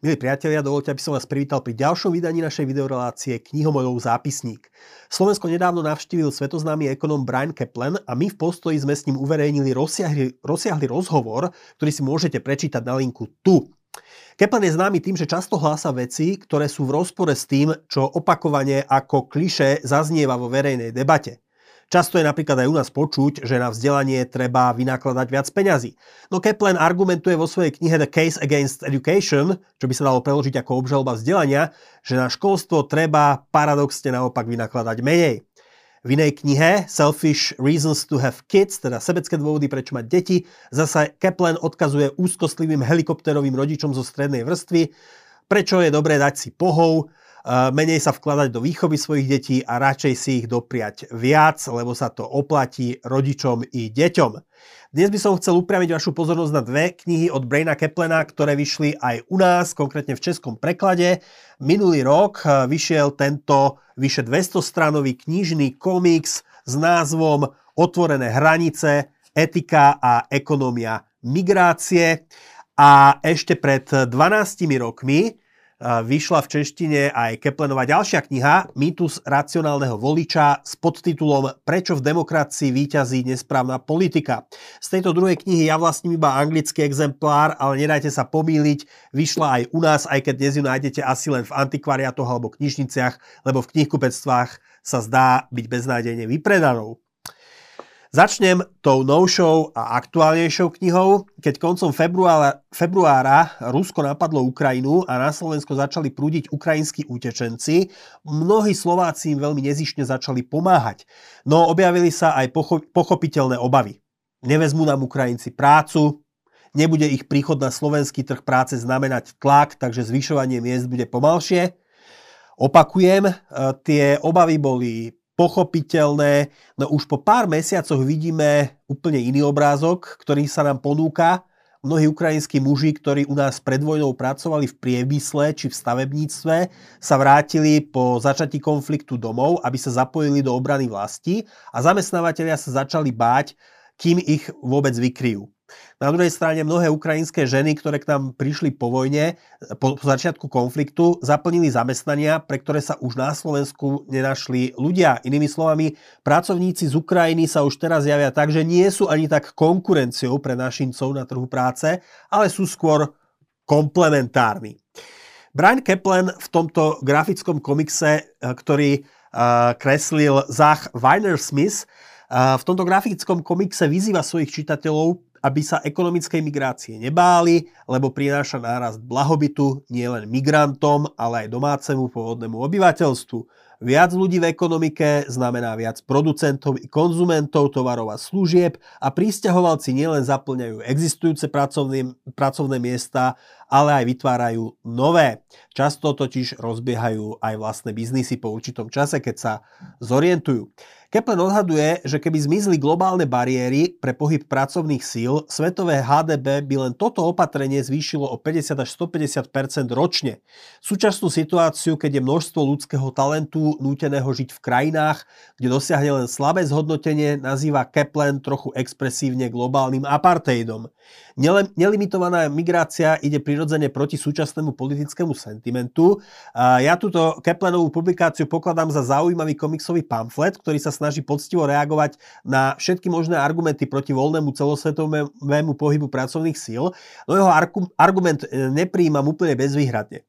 Milí priatelia, dovolte, aby som vás privítal pri ďalšom vydaní našej videorelácie Knihomolov zápisník. Slovensko nedávno navštívil svetoznámy ekonom Brian Kaplan a my v postoji sme s ním uverejnili rozsiahly, rozsiahly rozhovor, ktorý si môžete prečítať na linku tu. Kaplan je známy tým, že často hlása veci, ktoré sú v rozpore s tým, čo opakovane ako kliše zaznieva vo verejnej debate. Často je napríklad aj u nás počuť, že na vzdelanie treba vynakladať viac peňazí. No Kaplan argumentuje vo svojej knihe The Case Against Education, čo by sa dalo preložiť ako obžalba vzdelania, že na školstvo treba paradoxne naopak vynakladať menej. V inej knihe Selfish Reasons to Have Kids, teda sebecké dôvody, prečo mať deti, zasa Kaplan odkazuje úzkostlivým helikopterovým rodičom zo strednej vrstvy, prečo je dobré dať si pohov, menej sa vkladať do výchovy svojich detí a radšej si ich dopriať viac, lebo sa to oplatí rodičom i deťom. Dnes by som chcel upriamiť vašu pozornosť na dve knihy od Braina Keplena, ktoré vyšli aj u nás, konkrétne v českom preklade. Minulý rok eh, vyšiel tento vyše 200-stranový knižný komiks s názvom Otvorené hranice, etika a ekonomia migrácie. A ešte pred 12 rokmi vyšla v češtine aj Keplenová ďalšia kniha Mýtus racionálneho voliča s podtitulom Prečo v demokracii výťazí nesprávna politika. Z tejto druhej knihy ja vlastním iba anglický exemplár, ale nedajte sa pomýliť, vyšla aj u nás, aj keď dnes ju nájdete asi len v antikvariatoch alebo knižniciach, lebo v knihkupectvách sa zdá byť beznádejne vypredanou. Začnem tou novšou a aktuálnejšou knihou. Keď koncom februára, februára Rusko napadlo Ukrajinu a na Slovensko začali prúdiť ukrajinskí utečenci, mnohí Slováci im veľmi nezišne začali pomáhať. No objavili sa aj pochopiteľné obavy. Nevezmú nám Ukrajinci prácu, nebude ich príchod na slovenský trh práce znamenať tlak, takže zvyšovanie miest bude pomalšie. Opakujem, e, tie obavy boli pochopiteľné. No už po pár mesiacoch vidíme úplne iný obrázok, ktorý sa nám ponúka. Mnohí ukrajinskí muži, ktorí u nás pred vojnou pracovali v priemysle či v stavebníctve, sa vrátili po začatí konfliktu domov, aby sa zapojili do obrany vlasti a zamestnávateľia sa začali báť, kým ich vôbec vykryjú. Na druhej strane mnohé ukrajinské ženy, ktoré k nám prišli po vojne, po, začiatku konfliktu, zaplnili zamestnania, pre ktoré sa už na Slovensku nenašli ľudia. Inými slovami, pracovníci z Ukrajiny sa už teraz javia tak, že nie sú ani tak konkurenciou pre našincov na trhu práce, ale sú skôr komplementárni. Brian Kaplan v tomto grafickom komikse, ktorý kreslil Zach Weinersmith, v tomto grafickom komikse vyzýva svojich čitateľov aby sa ekonomickej migrácie nebáli, lebo prináša nárast blahobytu nielen migrantom, ale aj domácemu pôvodnému obyvateľstvu. Viac ľudí v ekonomike znamená viac producentov i konzumentov tovarov a služieb a prísťahovalci nielen zaplňajú existujúce pracovné, pracovné miesta, ale aj vytvárajú nové. Často totiž rozbiehajú aj vlastné biznisy po určitom čase, keď sa zorientujú. Kepler odhaduje, že keby zmizli globálne bariéry pre pohyb pracovných síl, svetové HDB by len toto opatrenie zvýšilo o 50 až 150% ročne. Súčasnú situáciu, keď je množstvo ľudského talentu núteného žiť v krajinách, kde dosiahne len slabé zhodnotenie, nazýva Kaplan trochu expresívne globálnym apartheidom. Nelimitovaná migrácia ide prirodzene proti súčasnému politickému sentimentu. Ja túto Kaplanovú publikáciu pokladám za zaujímavý komiksový pamflet, ktorý sa snaží poctivo reagovať na všetky možné argumenty proti voľnému celosvetovému pohybu pracovných síl, no jeho argument e, nepríjmam úplne bezvýhradne.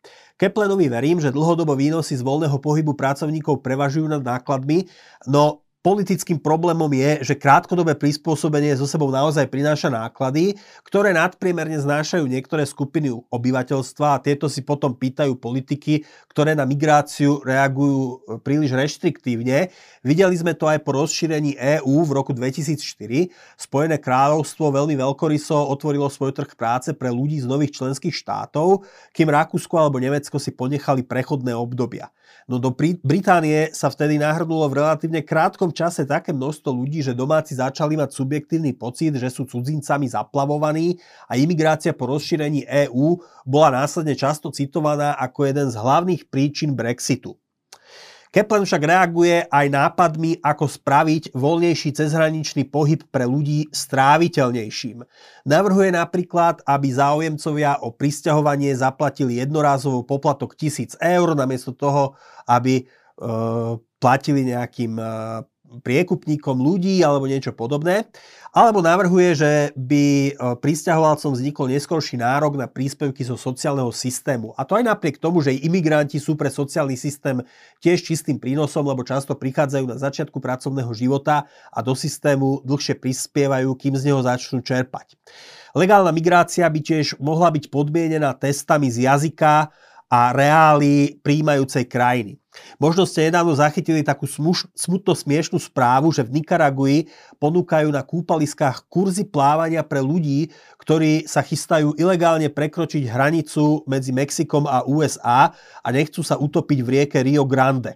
Keplenovi verím, že dlhodobo výnosy z voľného pohybu pracovníkov prevažujú nad nákladmi, no Politickým problémom je, že krátkodobé prispôsobenie zo sebou naozaj prináša náklady, ktoré nadpriemerne znášajú niektoré skupiny obyvateľstva a tieto si potom pýtajú politiky, ktoré na migráciu reagujú e, príliš reštriktívne. Videli sme to aj po rozšírení EÚ v roku 2004. Spojené kráľovstvo veľmi veľkoryso otvorilo svoj trh práce pre ľudí z nových členských štátov, kým Rakúsko alebo Nemecko si ponechali prechodné obdobia. No do Británie sa vtedy nahrnulo v relatívne krátkom čase také množstvo ľudí, že domáci začali mať subjektívny pocit, že sú cudzincami zaplavovaní a imigrácia po rozšírení EÚ bola následne často citovaná ako jeden z hlavných príčin Brexitu. Keplen však reaguje aj nápadmi, ako spraviť voľnejší cezhraničný pohyb pre ľudí stráviteľnejším. Navrhuje napríklad, aby záujemcovia o pristahovanie zaplatili jednorázovou poplatok 1000 eur, namiesto toho, aby e, platili nejakým e, priekupníkom ľudí alebo niečo podobné. Alebo navrhuje, že by e, pristahovalcom vznikol neskorší nárok na príspevky zo sociálneho systému. A to aj napriek tomu, že imigranti sú pre sociálny systém tiež čistým prínosom, lebo často prichádzajú na začiatku pracovného života a do systému dlhšie prispievajú, kým z neho začnú čerpať. Legálna migrácia by tiež mohla byť podmienená testami z jazyka a reály príjmajúcej krajiny. Možno ste nedávno zachytili takú smutno smiešnú správu, že v Nikaragui ponúkajú na kúpaliskách kurzy plávania pre ľudí, ktorí sa chystajú ilegálne prekročiť hranicu medzi Mexikom a USA a nechcú sa utopiť v rieke Rio Grande.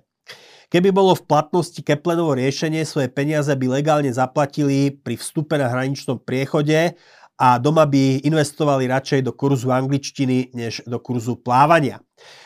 Keby bolo v platnosti Keplenovo riešenie, svoje peniaze by legálne zaplatili pri vstupe na hraničnom priechode a doma by investovali radšej do kurzu angličtiny než do kurzu plávania.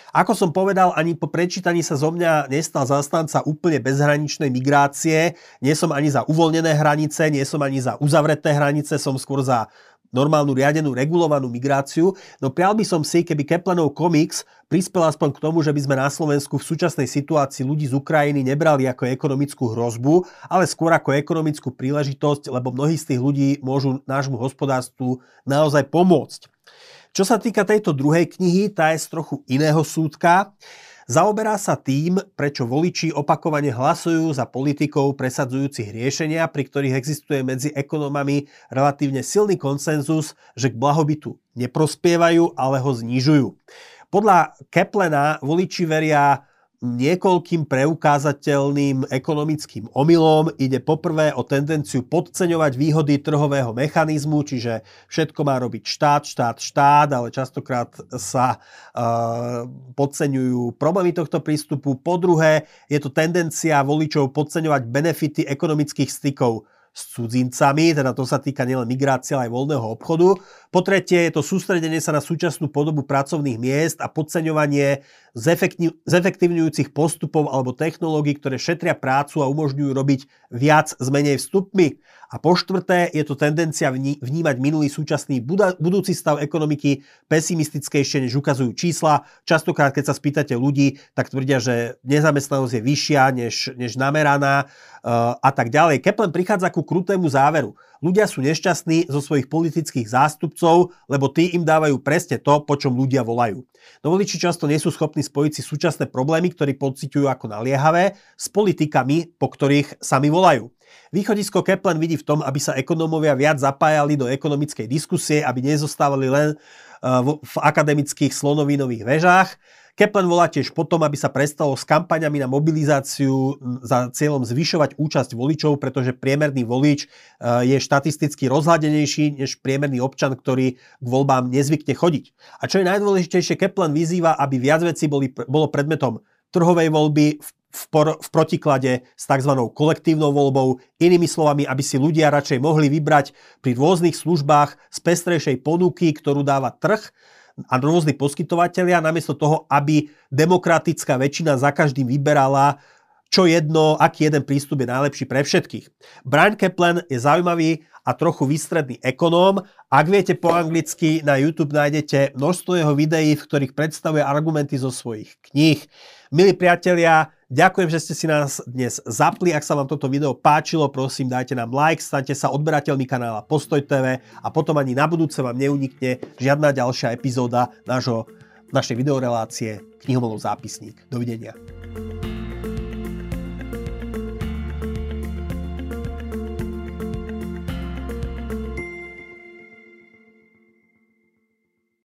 Ako som povedal, ani po prečítaní sa zo mňa nestal zastanca úplne bezhraničnej migrácie. Nie som ani za uvoľnené hranice, nie som ani za uzavreté hranice, som skôr za normálnu riadenú, regulovanú migráciu. No prial by som si, keby Keplenov komiks prispel aspoň k tomu, že by sme na Slovensku v súčasnej situácii ľudí z Ukrajiny nebrali ako ekonomickú hrozbu, ale skôr ako ekonomickú príležitosť, lebo mnohí z tých ľudí môžu nášmu hospodárstvu naozaj pomôcť. Čo sa týka tejto druhej knihy, tá je z trochu iného súdka. Zaoberá sa tým, prečo voliči opakovane hlasujú za politikov presadzujúcich riešenia, pri ktorých existuje medzi ekonomami relatívne silný konsenzus, že k blahobytu neprospievajú, ale ho znižujú. Podľa Keplena voliči veria niekoľkým preukázateľným ekonomickým omylom. Ide poprvé o tendenciu podceňovať výhody trhového mechanizmu, čiže všetko má robiť štát, štát, štát, ale častokrát sa uh, podceňujú problémy tohto prístupu. Po druhé, je to tendencia voličov podceňovať benefity ekonomických stykov s cudzincami, teda to sa týka nielen migrácie, ale aj voľného obchodu. Po tretie je to sústredenie sa na súčasnú podobu pracovných miest a podceňovanie zefektívňujúcich postupov alebo technológií, ktoré šetria prácu a umožňujú robiť viac s menej vstupmi. A po štvrté je to tendencia vnímať minulý súčasný budúci stav ekonomiky pesimistickejšie, než ukazujú čísla. Častokrát, keď sa spýtate ľudí, tak tvrdia, že nezamestnanosť je vyššia, než, než nameraná uh, a tak ďalej. Keplen prichádza ku krutému záveru. Ľudia sú nešťastní zo svojich politických zástupcov, lebo tí im dávajú presne to, po čom ľudia volajú. No voliči často nie sú schopní spojiť si súčasné problémy, ktoré pociťujú ako naliehavé, s politikami, po ktorých sami volajú. Východisko Keplen vidí v tom, aby sa ekonómovia viac zapájali do ekonomickej diskusie, aby nezostávali len uh, v akademických slonovinových vežách. Keplen volá tiež potom, aby sa prestalo s kampaňami na mobilizáciu za cieľom zvyšovať účasť voličov, pretože priemerný volič e, je štatisticky rozhľadenejší než priemerný občan, ktorý k voľbám nezvykne chodiť. A čo je najdôležitejšie, Keplen vyzýva, aby viac vecí boli, bolo predmetom trhovej voľby v, por, v protiklade s tzv. kolektívnou voľbou, inými slovami, aby si ľudia radšej mohli vybrať pri rôznych službách z pestrejšej ponuky, ktorú dáva trh, a rôzni poskytovateľia, namiesto toho, aby demokratická väčšina za každým vyberala čo jedno, aký jeden prístup je najlepší pre všetkých. Brian Kaplan je zaujímavý a trochu výstredný ekonóm. Ak viete po anglicky, na YouTube nájdete množstvo jeho videí, v ktorých predstavuje argumenty zo svojich kníh. Milí priatelia, ďakujem, že ste si nás dnes zapli. Ak sa vám toto video páčilo, prosím, dajte nám like, staňte sa odberateľmi kanála Postoj TV a potom ani na budúce vám neunikne žiadna ďalšia epizóda nášho, našej videorelácie Knihomolov zápisník. Dovidenia.